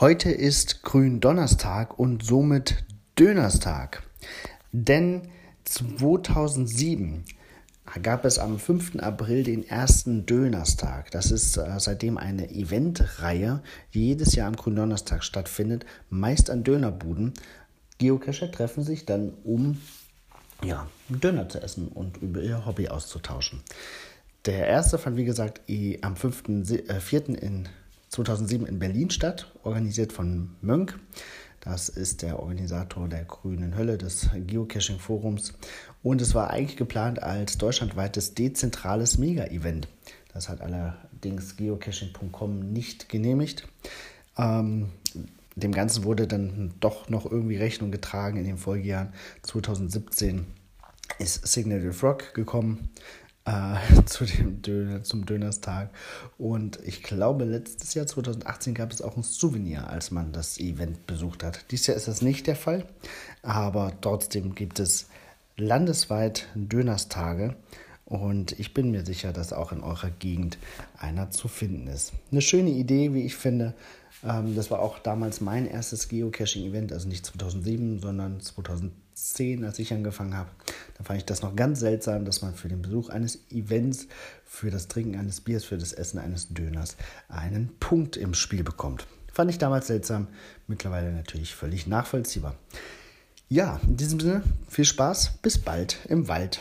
Heute ist Gründonnerstag und somit Dönerstag. Denn 2007 gab es am 5. April den ersten Dönerstag. Das ist äh, seitdem eine Eventreihe, die jedes Jahr am Gründonnerstag stattfindet, meist an Dönerbuden. Geocacher treffen sich dann, um ja, Döner zu essen und über ihr Hobby auszutauschen. Der erste fand, wie gesagt, am 5.4. Äh, in 2007 in Berlin statt, organisiert von Mönk. Das ist der Organisator der Grünen Hölle des Geocaching-Forums. Und es war eigentlich geplant als deutschlandweites dezentrales Mega-Event. Das hat allerdings geocaching.com nicht genehmigt. Ähm, dem Ganzen wurde dann doch noch irgendwie Rechnung getragen in den Folgejahren. 2017 ist Signal the Frog gekommen äh, zu dem Döner, zum Dönerstag. Und ich glaube, letztes Jahr, 2018, gab es auch ein Souvenir, als man das Event besucht hat. Dieses Jahr ist das nicht der Fall, aber trotzdem gibt es landesweit Dönerstage. Und ich bin mir sicher, dass auch in eurer Gegend einer zu finden ist. Eine schöne Idee, wie ich finde. Ähm, das war auch damals mein erstes Geocaching-Event, also nicht 2007, sondern 2010, als ich angefangen habe. Da fand ich das noch ganz seltsam, dass man für den Besuch eines Events, für das Trinken eines Biers, für das Essen eines Döners einen Punkt im Spiel bekommt. Fand ich damals seltsam, mittlerweile natürlich völlig nachvollziehbar. Ja, in diesem Sinne, viel Spaß, bis bald im Wald.